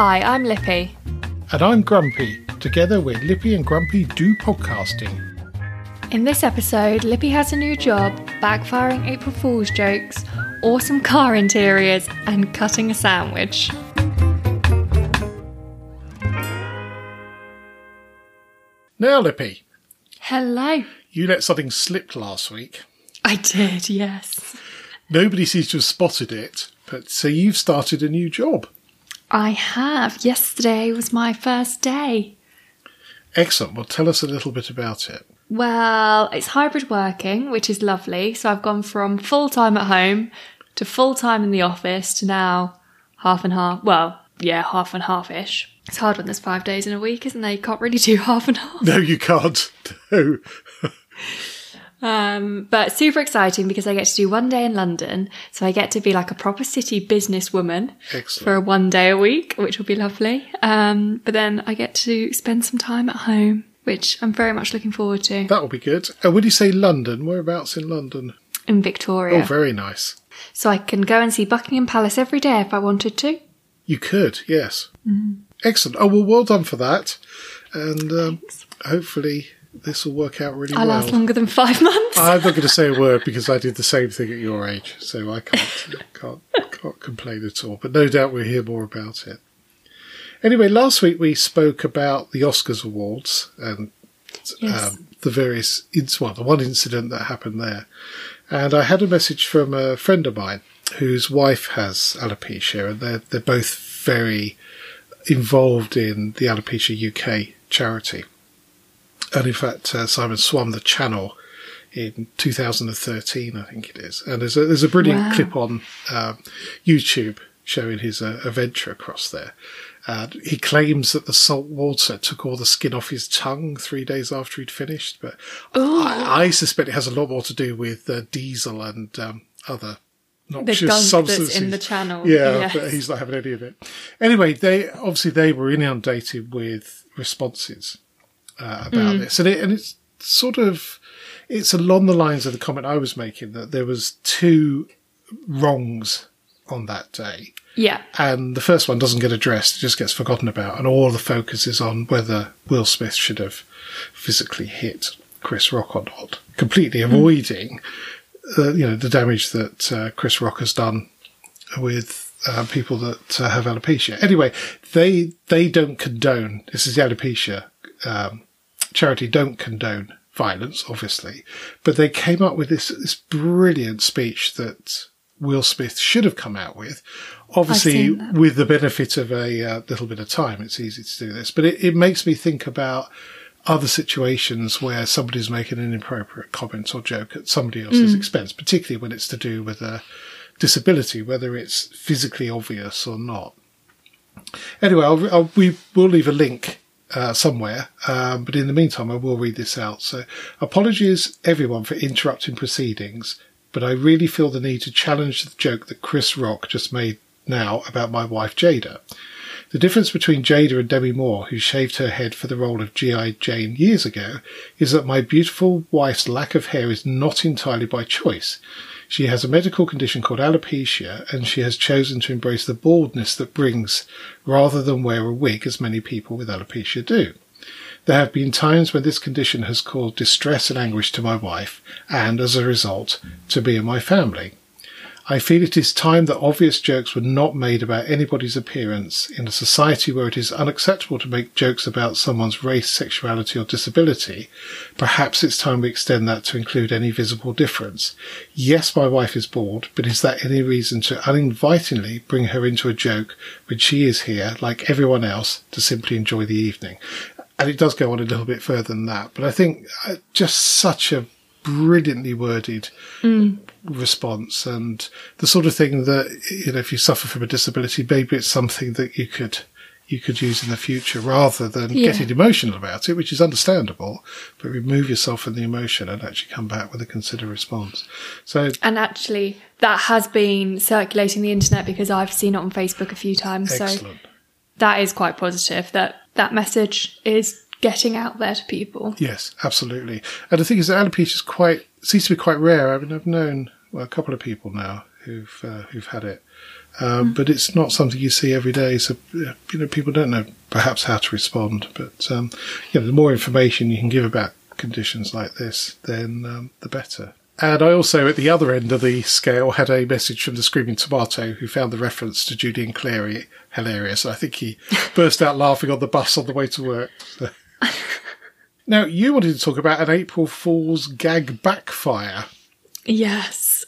Hi, I'm Lippy. And I'm Grumpy. Together, we're Lippy and Grumpy do podcasting. In this episode, Lippy has a new job, backfiring April Fool's jokes, awesome car interiors, and cutting a sandwich. Now, Lippy, Hello. you let something slip last week. I did, yes. Nobody seems to have spotted it, but so you've started a new job. I have. Yesterday was my first day. Excellent. Well, tell us a little bit about it. Well, it's hybrid working, which is lovely. So I've gone from full time at home to full time in the office to now half and half. Well, yeah, half and half ish. It's hard when there's five days in a week, isn't there? You can't really do half and half. No, you can't. No. Um, but super exciting because I get to do one day in London. So I get to be like a proper city businesswoman Excellent. for one day a week, which will be lovely. Um, but then I get to spend some time at home, which I'm very much looking forward to That will be good. And when you say London, whereabouts in London? in Victoria. Oh, very nice. so I can go and see Buckingham Palace every day if I wanted to. You could, yes. Excellent. Oh, well, well done for that. And um, hopefully this will work out really well. I well. last longer than five months. I'm not going to say a word because I did the same thing at your age, so I can't can't can't complain at all. But no doubt we'll hear more about it. Anyway, last week we spoke about the Oscars awards and Yes. um, the various inc- well, the one incident that happened there, and I had a message from a friend of mine whose wife has alopecia, and they're they're both very involved in the Alopecia UK charity. And in fact, uh, Simon swam the channel in 2013, I think it is. And there's a, there's a brilliant Wow. clip on um, YouTube showing his uh, adventure across there. And he claims that the salt water took all the skin off his tongue three days after he'd finished, but I, I suspect it has a lot more to do with uh, diesel and um, other the noxious substances. in the channel. Yeah, Yes. but he's not having any of it. Anyway, they obviously they were inundated with responses uh, about Mm. this, and it and it's sort of it's along the lines of the comment I was making that there was two wrongs on that day, yeah. and the first one doesn't get addressed; it just gets forgotten about, and all the focus is on whether Will Smith should have physically hit Chris Rock or not, completely avoiding uh, you know the damage that uh, Chris Rock has done with uh, people that uh, have alopecia. Anyway, they they don't condone. This is the alopecia um, charity. Don't condone violence, obviously, but they came up with this this brilliant speech that Will Smith should have come out with. Obviously, with the benefit of a uh, little bit of time, it's easy to do this. But it, it makes me think about other situations where somebody's making an inappropriate comment or joke at somebody else's expense, particularly when it's to do with a disability, whether it's physically obvious or not. Anyway, I'll, I'll, we will leave a link uh, somewhere, um, but in the meantime, I will read this out. So, apologies everyone for interrupting proceedings, but I really feel the need to challenge the joke that Chris Rock just made now about my wife Jada. The difference between Jada and Demi Moore, who shaved her head for the role of G.I. Jane years ago, is that my beautiful wife's lack of hair is not entirely by choice. She has a medical condition called alopecia, and she has chosen to embrace the baldness that brings, rather than wear a wig as many people with alopecia do. There have been times when this condition has caused distress and anguish to my wife, and as a result, to me and my family. I feel it is time that obvious jokes were not made about anybody's appearance in a society where it is unacceptable to make jokes about someone's race, sexuality, or disability. Perhaps it's time we extend that to include any visible difference. Yes, my wife is bored, but is that any reason to uninvitingly bring her into a joke when she is here, like everyone else, to simply enjoy the evening? And it does go on a little bit further than that, but I think uh, just such a brilliantly worded mm. response and the sort of thing that you know if you suffer from a disability maybe it's something that you could you could use in the future rather than Yeah. getting emotional about it which is understandable but remove yourself from the emotion and actually come back with a considered response so And actually, that has been circulating the internet because I've seen it on Facebook a few times. So that is quite positive that that message is getting out there to people. Yes, absolutely. And the thing is that alopecia is quite seems to be quite rare. I mean, I've known well, a couple of people now who've uh, who've had it, Um, But it's not something you see every day, so you know people don't know perhaps how to respond. But um, you know, the more information you can give about conditions like this, then um, the better. And I also, at the other end of the scale, had a message from the Screaming Tomato, who found the reference to Judy and Clary hilarious. I think he burst out laughing on the bus on the way to work. Now, you wanted to talk about an April Fool's gag backfire. Yes.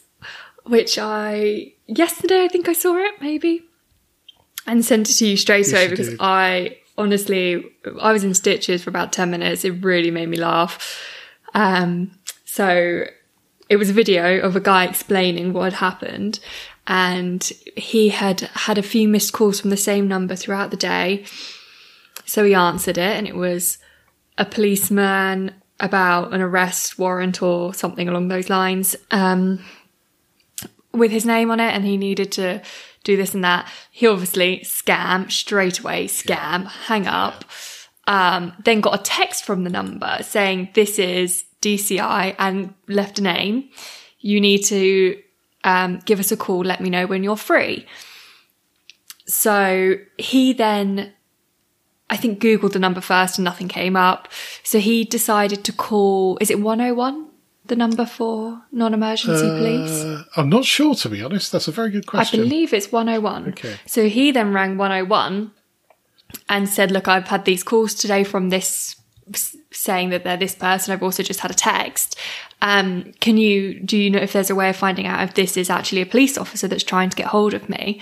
Which I yesterday I think I saw it maybe and sent it to you straight Yes, away you because did. I honestly I was in stitches for about 10 minutes. It really made me laugh. Um so it was a video of a guy explaining what had happened and he had had a few missed calls from the same number throughout the day. So he answered it and it was a policeman about an arrest warrant or something along those lines. Um, with his name on it and he needed to do this and that. He obviously scam straight away, scam, hang up. Um, then got a text from the number saying this is DCI and left a name. You need to um, give us a call. Let me know when you're free. So he then, I think, Googled the number first and nothing came up. So he decided to call, is it 101? The number for non emergency police? Uh, I'm not sure, to be honest. That's a very good question. I believe it's 101. Okay. So he then rang 101 and said, Look, I've had these calls today from this saying that they're this person. I've also just had a text. Um, can you, do you know if there's a way of finding out if this is actually a police officer that's trying to get hold of me?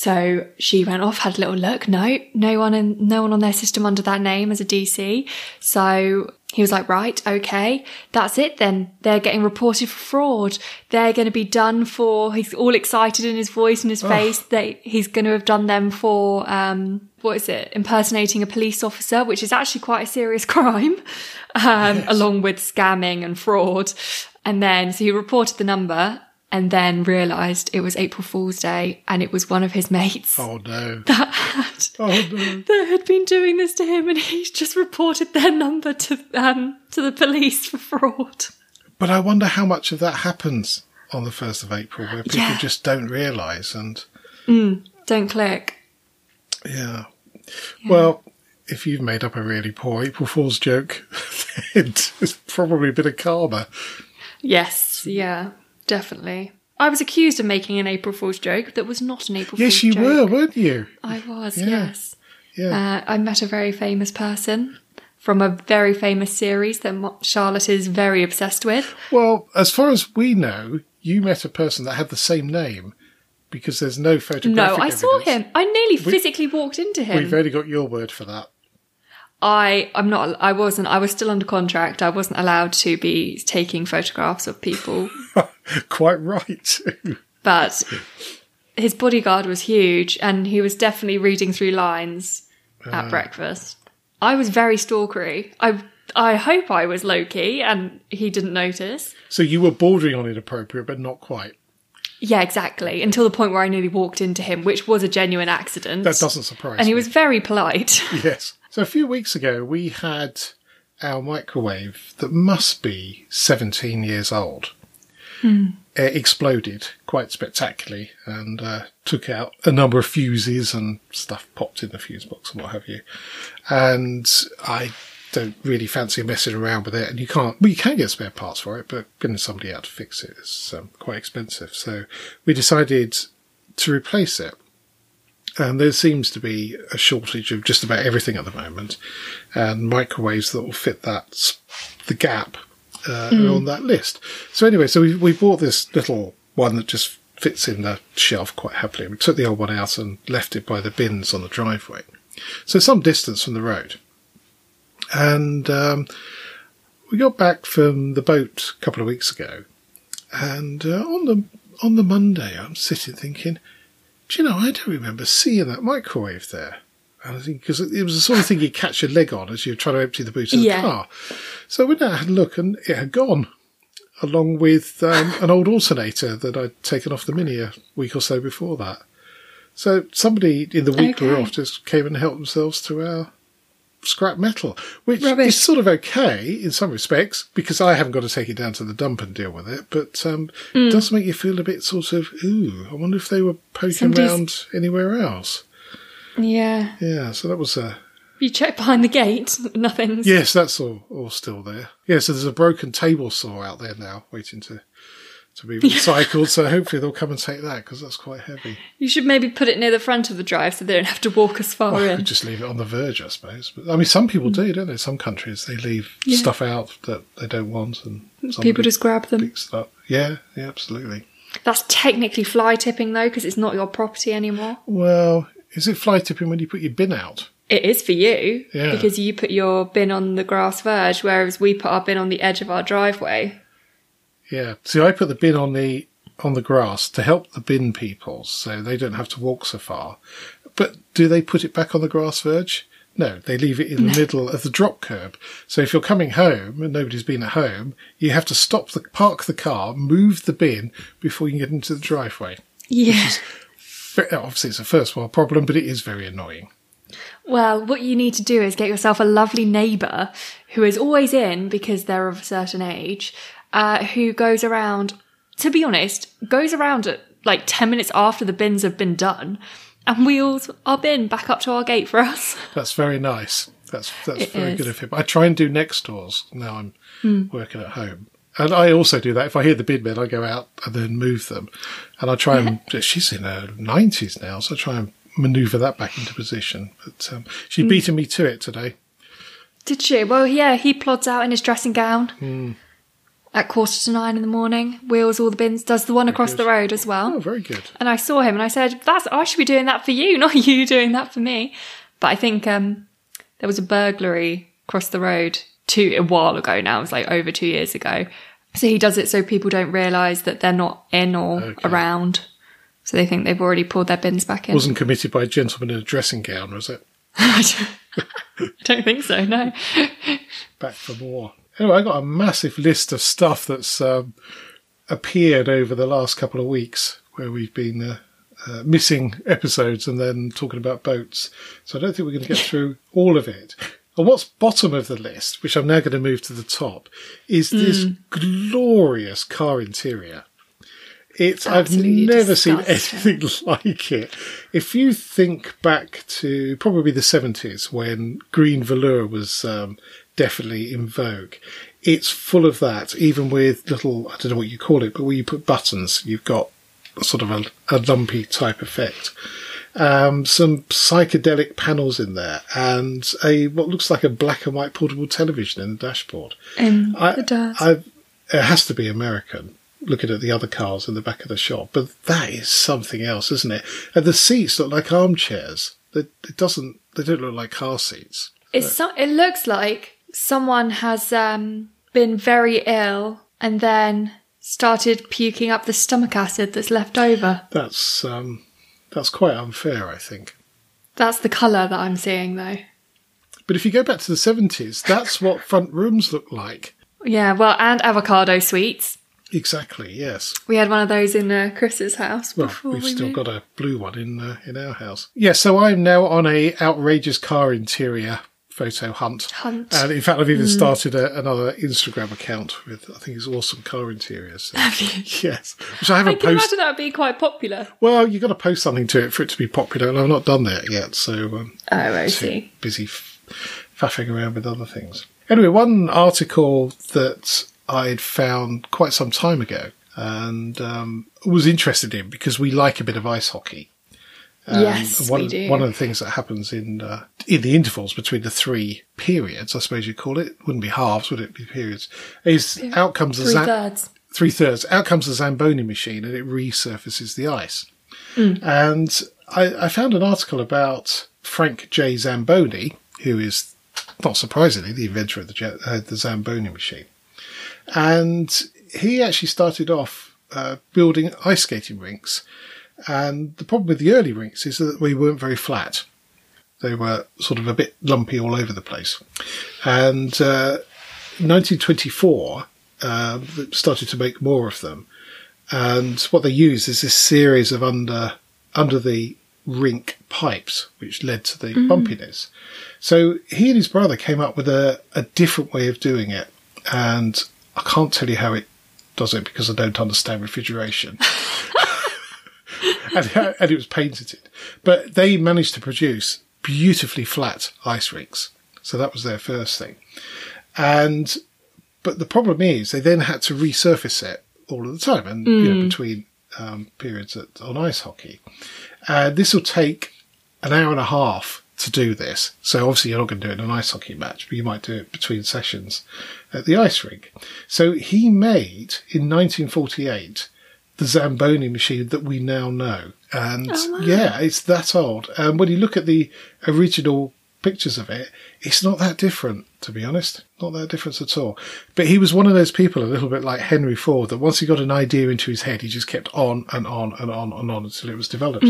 So she went off, had a little look. No, no one in, no one on their system under that name as a DC. So he was like, right, okay, that's it then. They're getting reported for fraud. They're going to be done for, he's all excited in his voice and his face that he's going to have done them for, um, what is it? Impersonating a police officer, which is actually quite a serious crime, um, along with scamming and fraud. And then, so he reported the number and then realised it was April Fool's Day and it was one of his mates Oh no! that had Oh no! that had been doing this to him and he's just reported their number to um to the police for fraud. But I wonder how much of that happens on the first of April, where people Yeah. just don't realise. And Don't click. yeah. well, if you've made up a really poor April Fool's joke, then it's probably a bit of karma. Yes, yeah, definitely. I was accused of making an April Fool's joke that was not an April Yes, Fool's joke. Yes, you were, weren't you? I was, Yeah. yes. Yeah. Uh, I met a very famous person from a very famous series that Charlotte is very obsessed with. Well, as far as we know, you met a person that had the same name because there's no photographic. No, I saw him. I nearly physically walked into him. We've only got your word for that. I I'm not I wasn't I was still under contract. I wasn't allowed to be taking photographs of people, Quite right. but his bodyguard was huge and he was definitely reading through lines at uh. breakfast. I was very stalkery. I I hope I was low key and he didn't notice. so you were bordering on inappropriate, but not quite. Yeah, exactly. Until the point where I nearly walked into him, which was a genuine accident. That doesn't surprise and he me. was very polite. Yes. So a few weeks ago, we had our microwave that must be 17 years old. Uh, exploded quite spectacularly and uh, took out a number of fuses and stuff popped in the fuse box and what have you. And I don't really fancy messing around with it. And you can't, well, you can get spare parts for it, but getting somebody out to fix it is um, quite expensive. So we decided to replace it. And there seems to be a shortage of just about everything at the moment, and microwaves that will fit that the gap uh, are on that list. So anyway, so we we bought this little one that just fits in the shelf quite happily. We took the old one out and left it by the bins on the driveway, so some distance from the road. And um, we got back from the boat a couple of weeks ago, and uh, on the on the Monday, I'm sitting thinking do you know, I don't remember seeing that microwave there. And I think because it was the sort of thing you catch your leg on as you're trying to empty the boot of the Yeah. car. So out and had a look and it had gone, along with um, an old alternator that I'd taken off the Mini a week or so before that. So somebody in the week we were off just came and helped themselves to our scrap metal, which Rubbish. is sort of okay in some respects because I haven't got to take it down to the dump and deal with it. But um, Hmm. it does make you feel a bit sort of, ooh, I wonder if they were poking Somebody's- around anywhere else. Yeah. Yeah, so that was a. You check behind the gate, nothing's. Yes, that's all, all still there. Yeah, so there's a broken table saw out there now waiting to to be recycled. so hopefully they'll come and take that because that's quite heavy. You should maybe put it near the front of the drive so they don't have to walk as far Well, in. just leave it on the verge, I suppose. But I mean, some people mm. do, don't they? Some countries they leave Yeah. stuff out that they don't want, and People just grab them. picks it up. Yeah, yeah, absolutely. That's technically fly tipping though, because it's not your property anymore. Well, is it fly tipping when you put your bin out? It is for you Yeah. because you put your bin on the grass verge, whereas we put our bin on the edge of our driveway. Yeah. See, I put the bin on the on the grass to help the bin people, so they don't have to walk so far. But do they put it back on the grass verge? No, they leave it in the middle of the drop curb. So if you're coming home and nobody's been at home, you have to stop the park the car, move the bin before you get into the driveway. Yeah. Ve- Obviously, it's a first world problem, but it is very annoying. Well, what you need to do is get yourself a lovely neighbour who is always in because they're of a certain age, uh, who goes around, to be honest, goes around at like 10 minutes after the bins have been done and wheels our bin back up to our gate for us. That's very nice. That's that's It very is. good of him. I try and do next doors now I'm working at home. And I also do that. If I hear the bin men, I go out and then move them. And I try and, she's in her 90s now, so I try and maneuver that back into position. But um, she beaten me to it today. Did she? Well, yeah, he plods out in his dressing gown at quarter to nine in the morning, wheels all the bins, does the one across the road as well. Oh, very good. And I saw him and I said, That's I should be doing that for you, not you doing that for me. But I think um there was a burglary across the road two a while ago now, it was like over two years ago. So he does it so people don't realise that they're not in or Okay. around. So they think they've already pulled their bins back in. Wasn't committed by a gentleman in a dressing gown, was it? I don't think so, no. Back for more. Anyway, I got a massive list of stuff that's um, appeared over the last couple of weeks where we've been uh, uh, missing episodes and then talking about boats. So I don't think we're going to get through all of it. And what's bottom of the list, which I'm now going to move to the top, is this glorious car interior. It's I've never seen anything like it. If you think back to probably the seventies when green velour was um, definitely in vogue, it's full of that. Even with little I don't know what you call it, but where you put buttons, you've got sort of a, a lumpy type effect. Um, some psychedelic panels in there, and a what looks like a black and white portable television in the dashboard. Um, I, it does. I, it has to be American. Looking at the other cars in the back of the shop, but that is something else, isn't it? And the seats look like armchairs. They, it doesn't. They don't look like car seats. It's so, it looks like someone has um, been very ill and then started puking up the stomach acid that's left over. That's um, that's quite unfair, I think. That's the colour that I'm seeing though. But if you go back to the seventies, that's what front rooms look like. Yeah, well, and avocado suites. Exactly. Yes. We had one of those in uh, Chris's house Well, before we've we still moved. got a blue one in uh, in our house. Yeah. So I'm now on a outrageous car interior photo hunt. Hunt. And in fact, I've even started a, another Instagram account with I think it's awesome car interiors. Have you? yes, which I I haven't can posted. imagine that would be quite popular. Well, you've got to post something to it for it to be popular, and I've not done that yet. So um, Oh, I see. busy f- faffing around with other things. Anyway, one article that I'd found quite some time ago and um, was interested in because we like a bit of ice hockey. Um, Yes, one, we do. One of the things that happens in uh, in the intervals between the three periods, I suppose you'd call it, wouldn't be halves, would it? Be periods. Is out comes the Three Zam- thirds. three thirds. Out comes the Zamboni machine and it resurfaces the ice. And I, I found an article about Frank J. Zamboni, who is not surprisingly the inventor of the, jet, uh, the Zamboni machine. And he actually started off uh, building ice skating rinks. And the problem with the early rinks is that we weren't very flat. They were sort of a bit lumpy all over the place. And uh, 1924, uh, started to make more of them. And what they used is this series of under under the rink pipes, which led to the bumpiness. So he and his brother came up with a, a different way of doing it. And I can't tell you how it does it because I don't understand refrigeration. and, and it was painted. But they managed to produce beautifully flat ice rinks. So that was their first thing. And, but the problem is they then had to resurface it all of the time and, you know, between um, periods at, on ice hockey. And this will take an hour and a half to do this. So obviously you're not going to do it in an ice hockey match, but you might do it between sessions at the ice rink. So he made in 1948 the Zamboni machine that we now know. And yeah, it's that old. And when you look at the original pictures of it, it's not that different, to be honest. Not that different at all. But he was one of those people, a little bit like Henry Ford, that once he got an idea into his head, he just kept on and on and on and on until it was developed.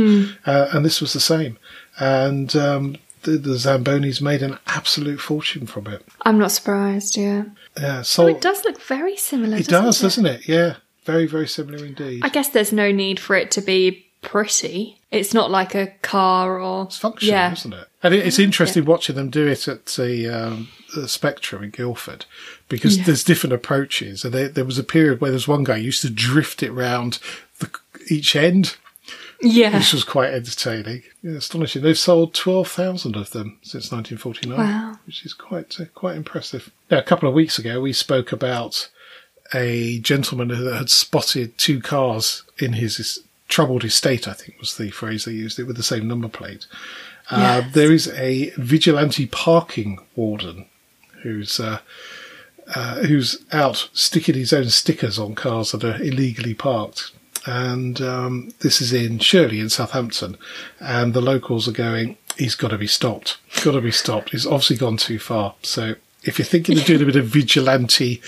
Uh, and this was the same. And um, the, the Zambonis made an absolute fortune from it. I'm not surprised, yeah. Yeah, Oh, so it does look very similar. it does, it? doesn't it? Yeah, very, very similar indeed. I guess there's no need for it to be pretty. It's not like a car or It's functional, Yeah. isn't it? And it's interesting watching them do it at the, um, the Spectrum in Guildford because Yeah. there's different approaches. And there, there was a period where there's one guy who used to drift it round the, each end, Yeah. which was quite entertaining. Yeah, astonishing. They've sold 12,000 of them since 1949, Wow. which is quite uh, quite impressive. Now, a couple of weeks ago, we spoke about a gentleman that had spotted two cars in his troubled estate, I think was the phrase they used it, with the same number plate. Uh, Yes. there is a vigilante parking warden who's uh, uh, who's out sticking his own stickers on cars that are illegally parked. And um, this is in Shirley in Southampton, and the locals are going. He's got to be stopped. Got to be stopped. He's obviously gone too far. So if you're thinking of doing a bit of vigilante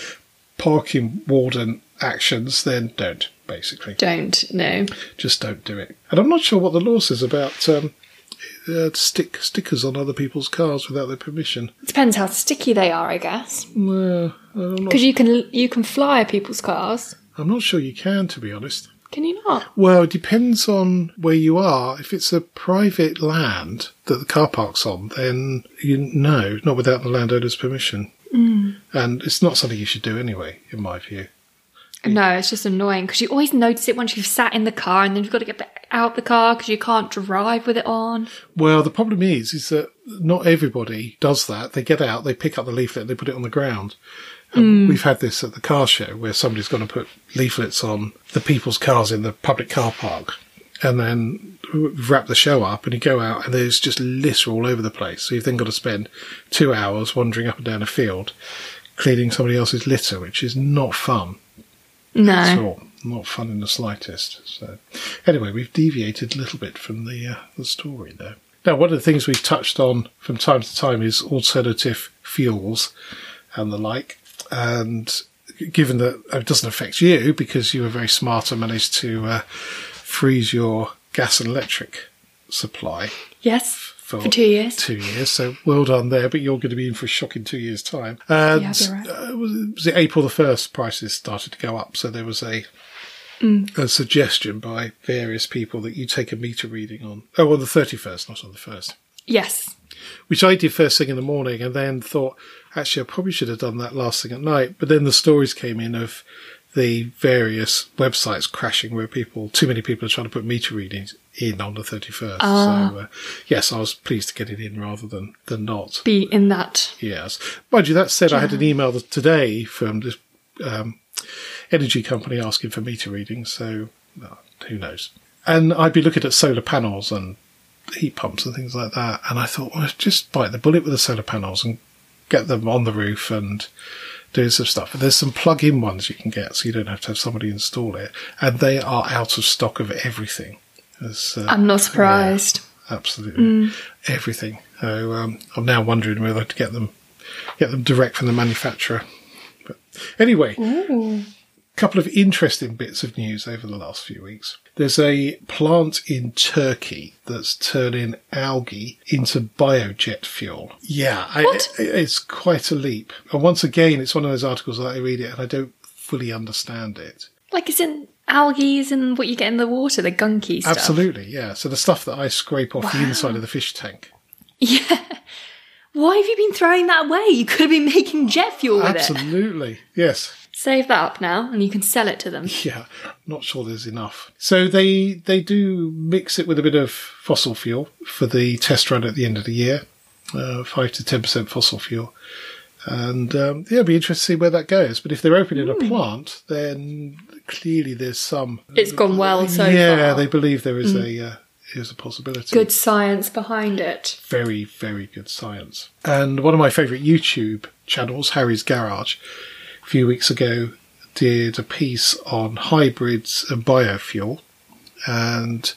parking warden actions, then don't. Basically, Don't no. just don't do it. And I'm not sure what the law says about um, uh, stick stickers on other people's cars without their permission. It depends how sticky they are, I guess. I'm Because you can you can fly people's cars. I'm not sure you can, to be honest. Can you not? Well, it depends on where you are. If it's a private land that the car park's on, then you no, not without the landowner's permission. Mm. And it's not something you should do anyway, in my view. No, it's just annoying because you always notice it once you've sat in the car and then you've got to get back out the car because you can't drive with it on. Well, the problem is, is that not everybody does that. They get out, they pick up the leaflet, and they put it on the ground. And We've had this at the car show where somebody's going to put leaflets on the people's cars in the public car park. And then wrap the show up and you go out and there's just litter all over the place. So you've then got to spend two hours wandering up and down a field cleaning somebody else's litter, which is not fun at No. all. Not fun in the slightest. So, anyway, we've deviated a little bit from the uh, the story there. Now, one of the things we've touched on from time to time is alternative fuels and the like. And given that it doesn't affect you because you were very smart and managed to uh, freeze your gas and electric supply Yes. for, For two years. Two years. So well done there. But you're going to be in for a shock in two years' time. And Yeah, right. uh, was, it, April the first? Prices started to go up. So there was a Mm. a suggestion by various people that you take a meter reading on. Oh, on the thirty first, not on the first. Yes. Which I did first thing in the morning, and then thought actually I probably should have done that last thing at night. But then the stories came in of the various websites crashing where people, too many people are trying to put meter readings in on the 31st. Ah. So, uh, yes, I was pleased to get it in rather than, than not. Be in that. Yes. Mind you, that said, I had an email today from this um, energy company asking for meter readings, so who knows. And I'd be looking at solar panels and heat pumps and things like that, and I thought, well, just bite the bullet with the solar panels and get them on the roof and do some stuff. There's some plug-in ones you can get, so you don't have to have somebody install it, and they are out of stock of everything. As, uh, I'm not surprised. absolutely everything. So um, I'm now wondering whether to get them get them direct from the manufacturer. But anyway, a couple of interesting bits of news over the last few weeks. There's a plant in Turkey that's turning algae into biojet fuel. Yeah, I, What? it- it's quite a leap. And once again, it's one of those articles that I read it and I don't fully understand it. Like it's in algae and what you get in the water, the gunky stuff. Absolutely, yeah. So the stuff that I scrape off the inside of the fish tank. Yeah. Why have you been throwing that away? You could have been making jet fuel with it. Absolutely, yes. Save that up now and you can sell it to them. Yeah, not sure there's enough. So they they do mix it with a bit of fossil fuel for the test run at the end of the year, uh, five to ten percent fossil fuel, and um, yeah, it'll be interesting to see where that goes. But if they're opening a plant, then clearly there's some. It's gone well so yeah, far. Mm. they believe there is a uh, is a possibility. Good science behind it. very, very good science. And one of my favourite YouTube channels, Harry's Garage, a few weeks ago did a piece on hybrids and biofuel. And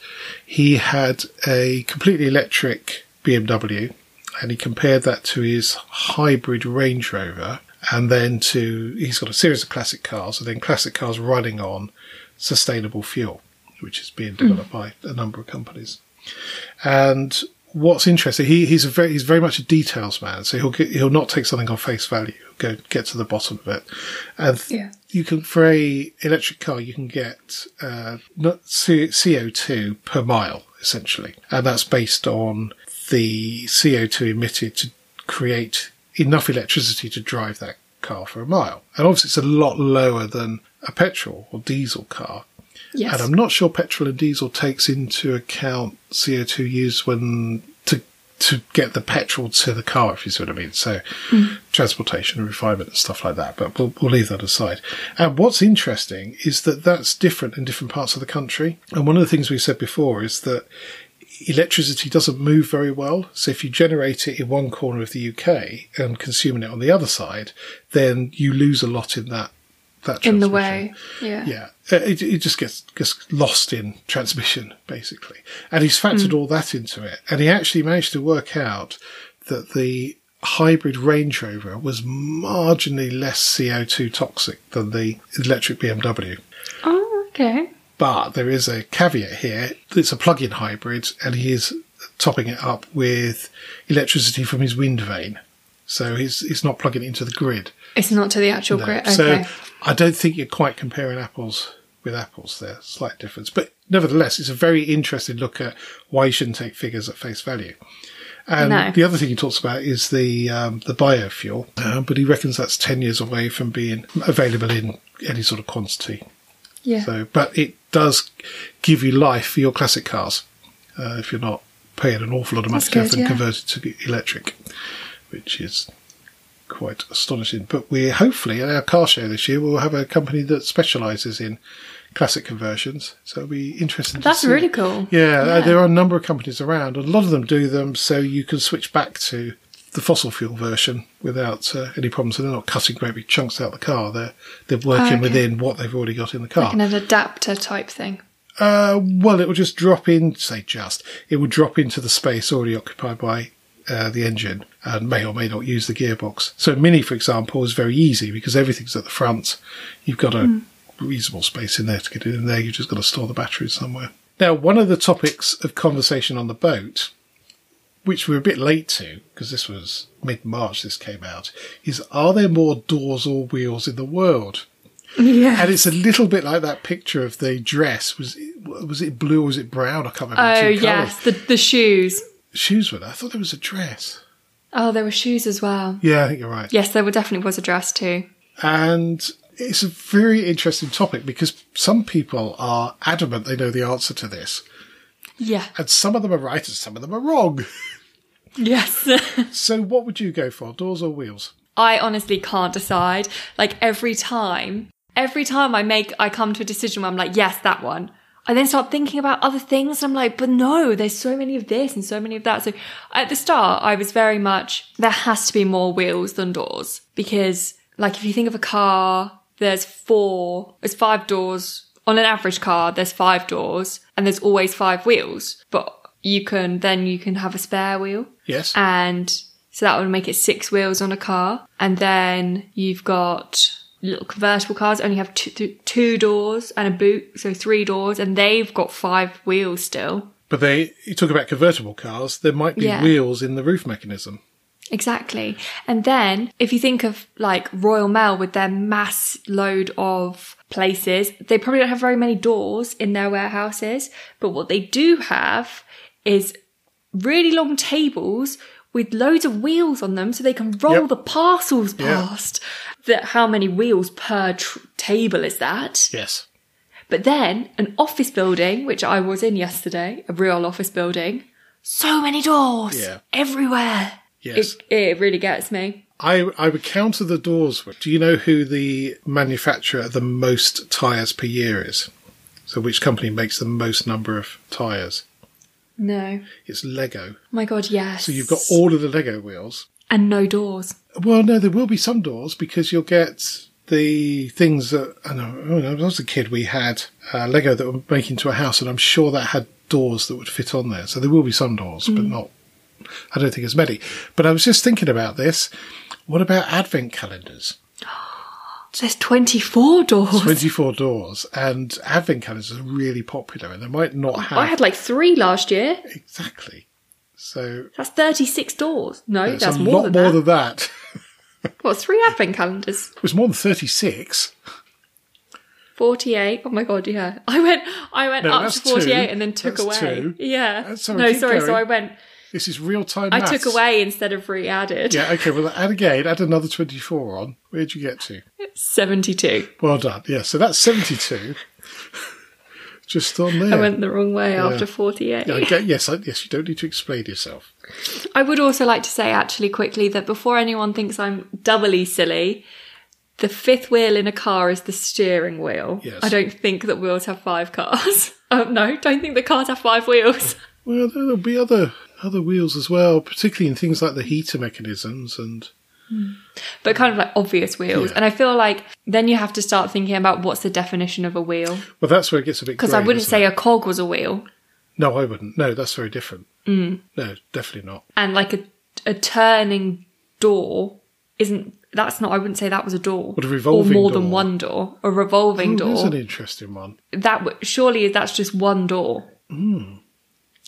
he had a completely electric BMW and he compared that to his hybrid Range Rover and then to, he's got a series of classic cars and then classic cars running on sustainable fuel, which is being hmm. developed by a number of companies. And what's interesting, he, he's a very he's very much a details man. So he'll get, he'll not take something on face value. He'll go get to the bottom of it. And Yeah. you can for a electric car you can get uh, not CO two per mile essentially, and that's based on the CO two emitted to create enough electricity to drive that car for a mile. And obviously, it's a lot lower than a petrol or diesel car. Yes. And I'm not sure petrol and diesel takes into account CO2 used when to to get the petrol to the car, if you see what I mean. So mm-hmm. transportation and refinement and stuff like that. But we'll, we'll leave that aside. And what's interesting is that that's different in different parts of the country. And one of the things we said before is that electricity doesn't move very well. So if you generate it in one corner of the UK and consuming it on the other side, then you lose a lot in that. That in the way. Yeah. Yeah, Uh, it, it just gets gets lost in transmission basically, and he's factored all that into it, and he actually managed to work out that the hybrid Range Rover was marginally less CO two toxic than the electric BMW. Oh, okay. But there is a caveat here. It's a plug-in hybrid, and he is topping it up with electricity from his wind vane. So he's he's not plugging it into the grid. It's not to the actual No. grid. Okay. So I don't think you're quite comparing apples with apples there. Slight difference. But nevertheless, it's a very interesting look at why you shouldn't take figures at face value. And No. the other thing he talks about is the um, the biofuel, uh, but he reckons that's ten years away from being available in any sort of quantity. yeah. So, but it does give you life for your classic cars uh, if you're not paying an awful lot of money to have them yeah. converted to electric, which is quite astonishing. But we hopefully at our car show this year we'll have a company that specialises in classic conversions. So it'll be interesting. That's to see. really cool. Yeah, uh, Yeah. there are a number of companies around. A lot of them do them so you can switch back to the fossil fuel version without uh, any problems. So they're not cutting great big chunks out of the car. They're they're working okay. within what they've already got in the car. Like an adapter type thing. Uh, well, it will just drop in, say just, it will drop into the space already occupied by uh, the engine and may or may not use the gearbox. So Mini, for example, is very easy because everything's at the front. You've got a reasonable space in there to get it in there. You've just got to store the batteries somewhere. Now, one of the topics of conversation on the boat, which we're a bit late to because this was mid-March this came out, is are there more doors or wheels in the world? Yeah. And it's a little bit like that picture of the dress. Was it, was it blue or was it brown? I can't remember. Oh yes, the the shoes. Shoes were there. I thought there was a dress. Oh, there were shoes as well. Yeah, I think you're right. Yes, there were definitely was a dress too. And it's a very interesting topic because some people are adamant they know the answer to this. Yeah. And some of them are right and some of them are wrong. Yes. So what would you go for, doors or wheels? I honestly can't decide. Like every time, every time I make, I come to a decision where I'm like, yes, that one. I then start thinking about other things. I'm like, but no, there's so many of this and so many of that. So at the start, I was very much, there has to be more wheels than doors because like if you think of a car, there's four, there's five doors on an average car. There's five doors and there's always five wheels, but you can, then you can have a spare wheel Yes. and so that would make it six wheels on a car. And then you've got little convertible cars only have two doors and a boot, so three doors, and they've got five wheels still. but they, you talk about convertible cars, there might be Yeah. wheels in the roof mechanism. Exactly. And then if you think of like Royal Mail with their mass load of places, they probably don't have very many doors in their warehouses. But what they do have is really long tables with loads of wheels on them so they can roll Yep. the parcels past. That how many wheels per tr- table is that? Yes. But then an office building, which I was in yesterday, a real office building, so many doors Yeah. everywhere. Yes. It, it really gets me. I, I would counter the doors. Do you know who the manufacturer of the most tyres per year is? So which company makes the most number of tyres? No. It's Lego. Oh my god, yes. So you've got all of the Lego wheels. and no doors. Well, no, there will be some doors because you'll get the things that I know. When I was a kid, we had uh, Lego that were making into a house, and I'm sure that had doors that would fit on there. So there will be some doors, but not. I don't think as many. But I was just thinking about this. What about advent calendars? There's 24 doors. 24 doors, and advent calendars are really popular, and they might not have I had like three last year. exactly. So That's 36 doors. No, that's a more lot than more that. than that. What, three advent calendars? It was more than 36. 48. Oh my god, yeah. I went I went No, up to 48 two. and then took That's away. two. Yeah. That's- sorry, no, sorry, so. I went This is real time. I took away instead of re-added. Yeah, okay, well, add again, add another 24 on. Where'd you get to? 72. Well done. Yeah, so that's 72. Just on there. I went the wrong way after 48. Yeah, yes, I, yes, you don't need to explain yourself. I would also like to say, actually, quickly, that before anyone thinks I'm doubly silly, the fifth wheel in a car is the steering wheel. Yes. I don't think that wheels have five cars. Oh, no, don't think the cars have five wheels. Well, there'll be other other wheels as well, particularly in things like the heater mechanisms and But kind of like obvious wheels. Yeah. And I feel like then you have to start thinking about what's the definition of a wheel. well, that's where it gets a bit. Because I wouldn't say it? a cog was a wheel. No, I wouldn't. No, that's very different. Mm. No, definitely not. And like a, a turning door isn't. That's not. I wouldn't say that was a door. What, a revolving or more door? than one door. A revolving Oh, That's door. an interesting one. that surely that's just one door Hmm.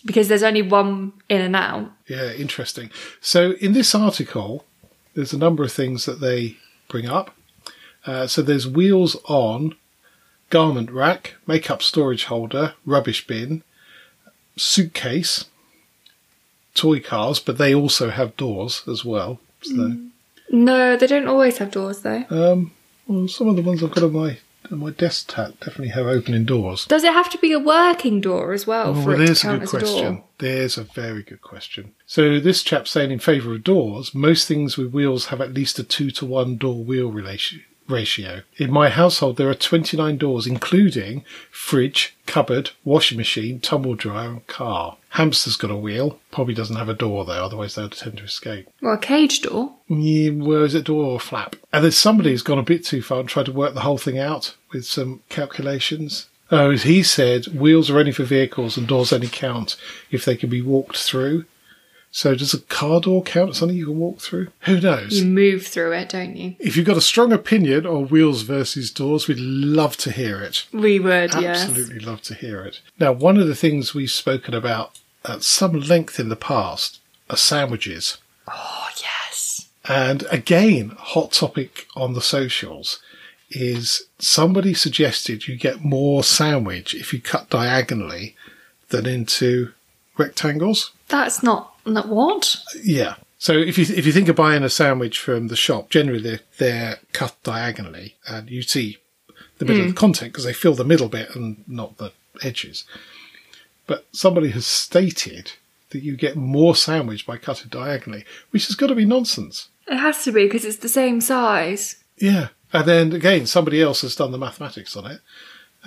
Because there's only one in and out Yeah, interesting. So in this article, there's a number of things that they bring up. Uh, so there's wheels on, garment rack, makeup storage holder, rubbish bin, suitcase, toy cars, but they also have doors as well. So, no they don't always have doors though um, well, some of the ones I've got on my my desktop definitely have opening doors. does it have to be a working door as well Oh, for well, there's a good as a question. There's a very good question. So this chap's saying in favour of doors, most things with wheels have at least a two to one door wheel relation, ratio. In my household, there are 29 doors, including fridge, cupboard, washing machine, tumble dryer, and car. Hamster's got a wheel. Probably doesn't have a door though, otherwise they'll tend to escape. well a cage door Yeah, where is it, door or flap? And then somebody has gone a bit too far and tried to work the whole thing out with some calculations. Oh, as he said, wheels are only for vehicles and doors only count if they can be walked through. So does a car door count as something you can walk through? Who knows? you move through it don't you If you've got a strong opinion on wheels versus doors, we'd love to hear it. we would yes Absolutely love to hear it. Now, one of the things we've spoken about at some length in the past are sandwiches. oh yes And again, hot topic on the socials is somebody suggested you get more sandwich if you cut diagonally than into rectangles. that's not not what Yeah. So if you if you think of buying a sandwich from the shop, generally they're, they're cut diagonally, and you see the middle of the content because they fill the middle bit and not the edges. But somebody has stated that you get more sandwich by cutting diagonally, which has got to be nonsense. it has to be because it's the same size Yeah. And then again, somebody else has done the mathematics on it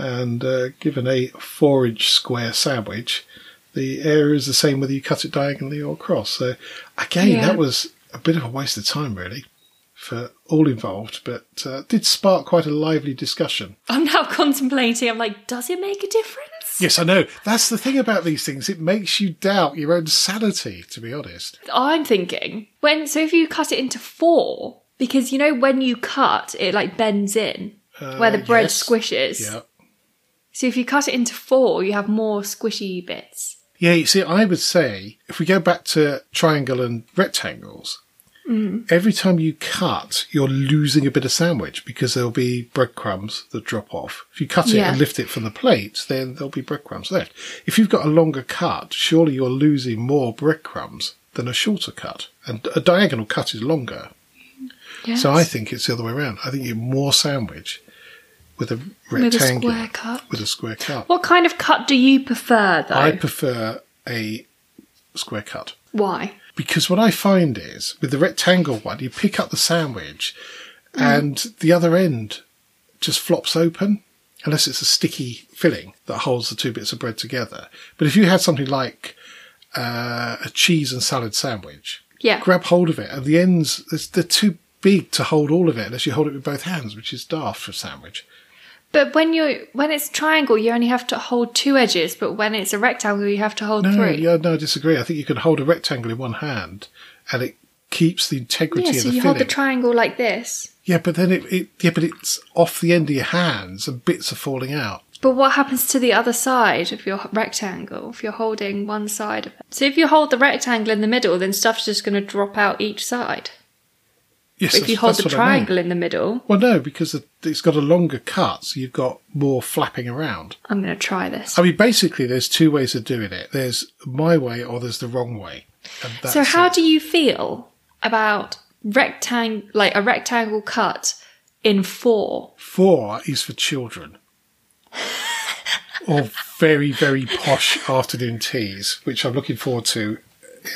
and uh, given a four inch square sandwich, the area is the same whether you cut it diagonally or across. So again, Yeah. that was a bit of a waste of time, really, for all involved, but uh, did spark quite a lively discussion. i'm now contemplating i'm like does it make a difference Yes, I know. That's the thing about these things. It makes you doubt your own sanity, to be honest. I'm thinking when so if you cut it into four, because you know when you cut it like bends in where the Uh, bread yes. squishes. Yeah. So if you cut it into four, you have more squishy bits. Yeah, you see, I would say if we go back to triangle and rectangles, mm. every time you cut, you're losing a bit of sandwich because there'll be breadcrumbs that drop off. If you cut it Yeah. and lift it from the plate, then there'll be breadcrumbs left. If you've got a longer cut, surely you're losing more breadcrumbs than a shorter cut. And a diagonal cut is longer. Yes. So I think it's the other way around. I think you get more sandwich with a with a square cut. with a square cut. What kind of cut do you prefer, though? I prefer a square cut. Why? Because what I find is with the rectangle one, you pick up the sandwich and the other end just flops open unless it's a sticky filling that holds the two bits of bread together. But if you had something like uh, a cheese and salad sandwich, Yeah. grab hold of it and the ends, they're too big to hold all of it unless you hold it with both hands, which is daft for a sandwich. But when you when it's triangle, you only have to hold two edges. But when it's a rectangle, you have to hold No, three. yeah, no, I disagree. I think you can hold a rectangle in one hand and it keeps the integrity Yeah, of so the you filling. hold the triangle like this. Yeah, but then it, it yeah, but it's off the end of your hands and bits are falling out. But what happens to the other side of your rectangle if you're holding one side of it? So if you hold the rectangle in the middle, then stuff's just going to drop out each side. Yes, But if you hold the what I mean. triangle in the middle, Well, no, because it- it's got a longer cut, so you've got more flapping around. I'm going to try this. I mean, basically, there's two ways of doing it. There's my way or there's the wrong way. So how it. do you feel about rectang like a rectangle cut in four? Four is for children. or very, very posh afternoon teas, which I'm looking forward to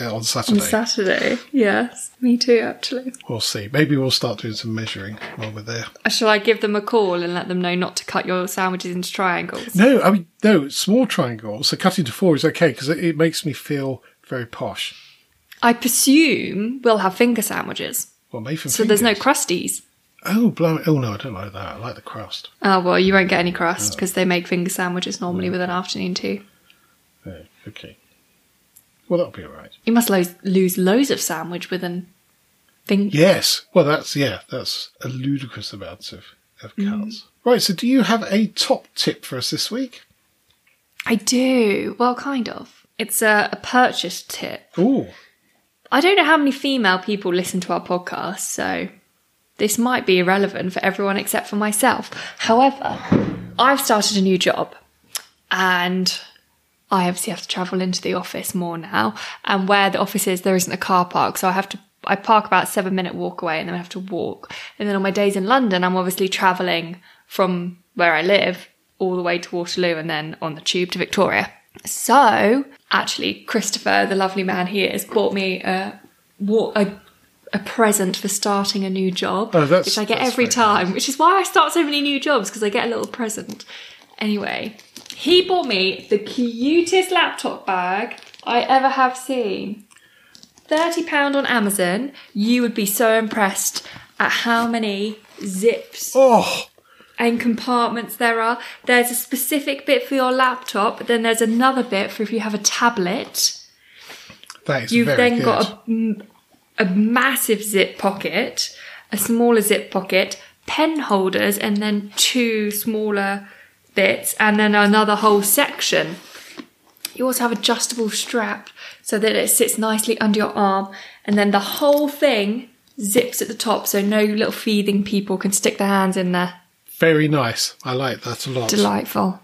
uh, on Saturday. On Saturday, yes, me too. Actually, we'll see. Maybe we'll start doing some measuring while we're there. shall I give them a call and let them know not to cut your sandwiches into triangles? No, I mean, no, small triangles. So cutting to four is okay because it, it makes me feel very posh. I presume we'll have finger sandwiches, Well, made from so there's no crusties. Oh, blimey. Oh, no, I don't like that. I like the crust. Oh well, you won't get any crust because they make finger sandwiches normally with an afternoon tea. Oh, okay. Well, that'll be all right. You must lo- lose loads of sandwich with an finger. Yes. Well, that's, yeah, that's a ludicrous amount of, of Mm. Right. So do you have a top tip for us this week? I do. Well, kind of. It's a, a purchase tip. Oh, I don't know how many female people listen to our podcast, so this might be irrelevant for everyone except for myself. However, I've started a new job and I obviously have to travel into the office more now. And where the office is, there isn't a car park, so I have to. I park about seven minute walk away and then I have to walk. And then on my days in London, I'm obviously travelling from where I live all the way to Waterloo and then on the tube to Victoria. So, actually, Christopher, the lovely man he is, bought me a, a, a present for starting a new job, Oh, that's- which I get every very time, which is why I start so many new jobs because I get a little present. Anyway, he bought me the cutest laptop bag I ever have seen. £30 on Amazon. You would be so impressed at how many zips oh, and compartments there are. There's a specific bit for your laptop, but then there's another bit for if you have a tablet. that is You've very then good. got a, a massive zip pocket, a smaller zip pocket, pen holders, and then two smaller bits, and then another whole section. You also have adjustable strap so that it sits nicely under your arm, and then the whole thing zips at the top so no little feeding people can stick their hands in there. Very nice. I like that a lot. Delightful.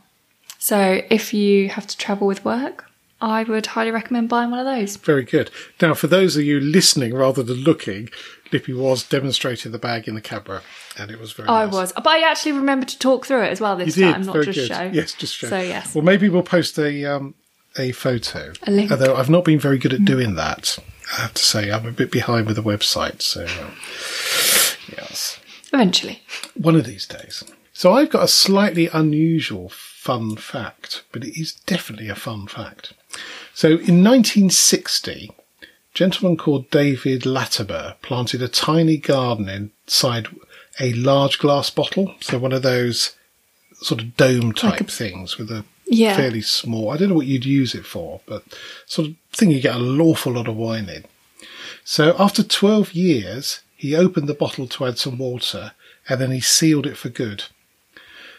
So if you have to travel with work, I would highly recommend buying one of those. Very good. Now, for those of you listening rather than looking, Lippy was demonstrating the bag in the camera, and it was very I nice. was, but I actually remembered to talk through it as well this time, not very just good. show. Yes, just show. So yes, Well, maybe we'll post a um, a photo. A link. Although I've not been very good at doing that. I have to say, I'm a bit behind with the website. So, um, yes. eventually. one of these days. So I've got a slightly unusual fun fact, but it is definitely a fun fact. So in 1960, a gentleman called David Latimer planted a tiny garden inside a large glass bottle. So one of those sort of dome type Like a- things with a Yeah. fairly small, I don't know what you'd use it for, but sort of thing you get an awful lot of wine in. So after 12 years, he opened the bottle to add some water and then he sealed it for good.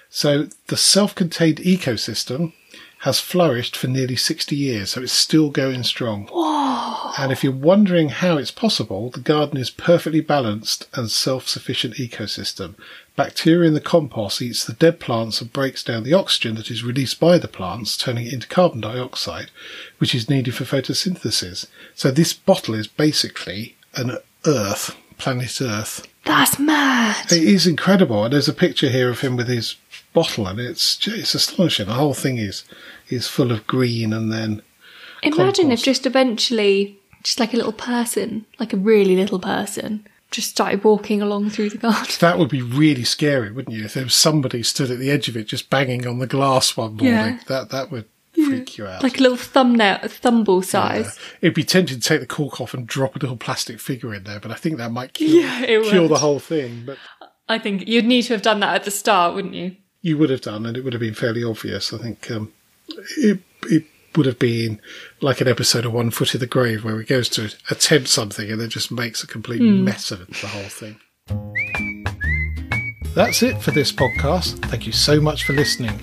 So the self-contained ecosystem has flourished for nearly 60 years, so it's still going strong. And if you're wondering how it's possible, the garden is perfectly balanced and self-sufficient ecosystem. Bacteria in the compost eats the dead plants and breaks down the oxygen that is released by the plants, turning it into carbon dioxide, which is needed for photosynthesis. So this bottle is basically an Earth, planet Earth. That's mad. It is incredible, and there's a picture here of him with his bottle, and it's it's astonishing. The whole thing is is full of green, and then Imagine if just eventually, just like a little person, like a really little person, just started walking along through the garden. that would be really scary, wouldn't you? If there was somebody stood at the edge of it just banging on the glass one morning, Yeah. that that would freak you out. Like a little thumbnail, a thumble size. It'd be tempting to take the cork off and drop a little plastic figure in there, but I think that might kill, Yeah, would. the whole thing. But I think you'd need to have done that at the start, wouldn't you? You would have done, and it would have been fairly obvious. I think um, it it would have been like an episode of One Foot in the Grave where he goes to attempt something and then just makes a complete mess of it, the whole thing. That's it for this podcast. Thank you so much for listening.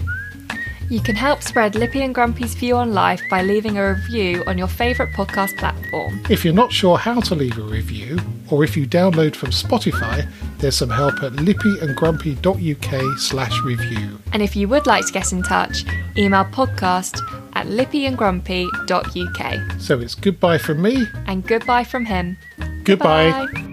You can help spread Lippy and Grumpy's view on life by leaving a review on your favourite podcast platform. If you're not sure how to leave a review, or if you download from Spotify, there's some help at lippyandgrumpy.uk slash review. And if you would like to get in touch, email podcast at lippyandgrumpy.uk. So it's goodbye from me. And goodbye from him. Goodbye. Bye.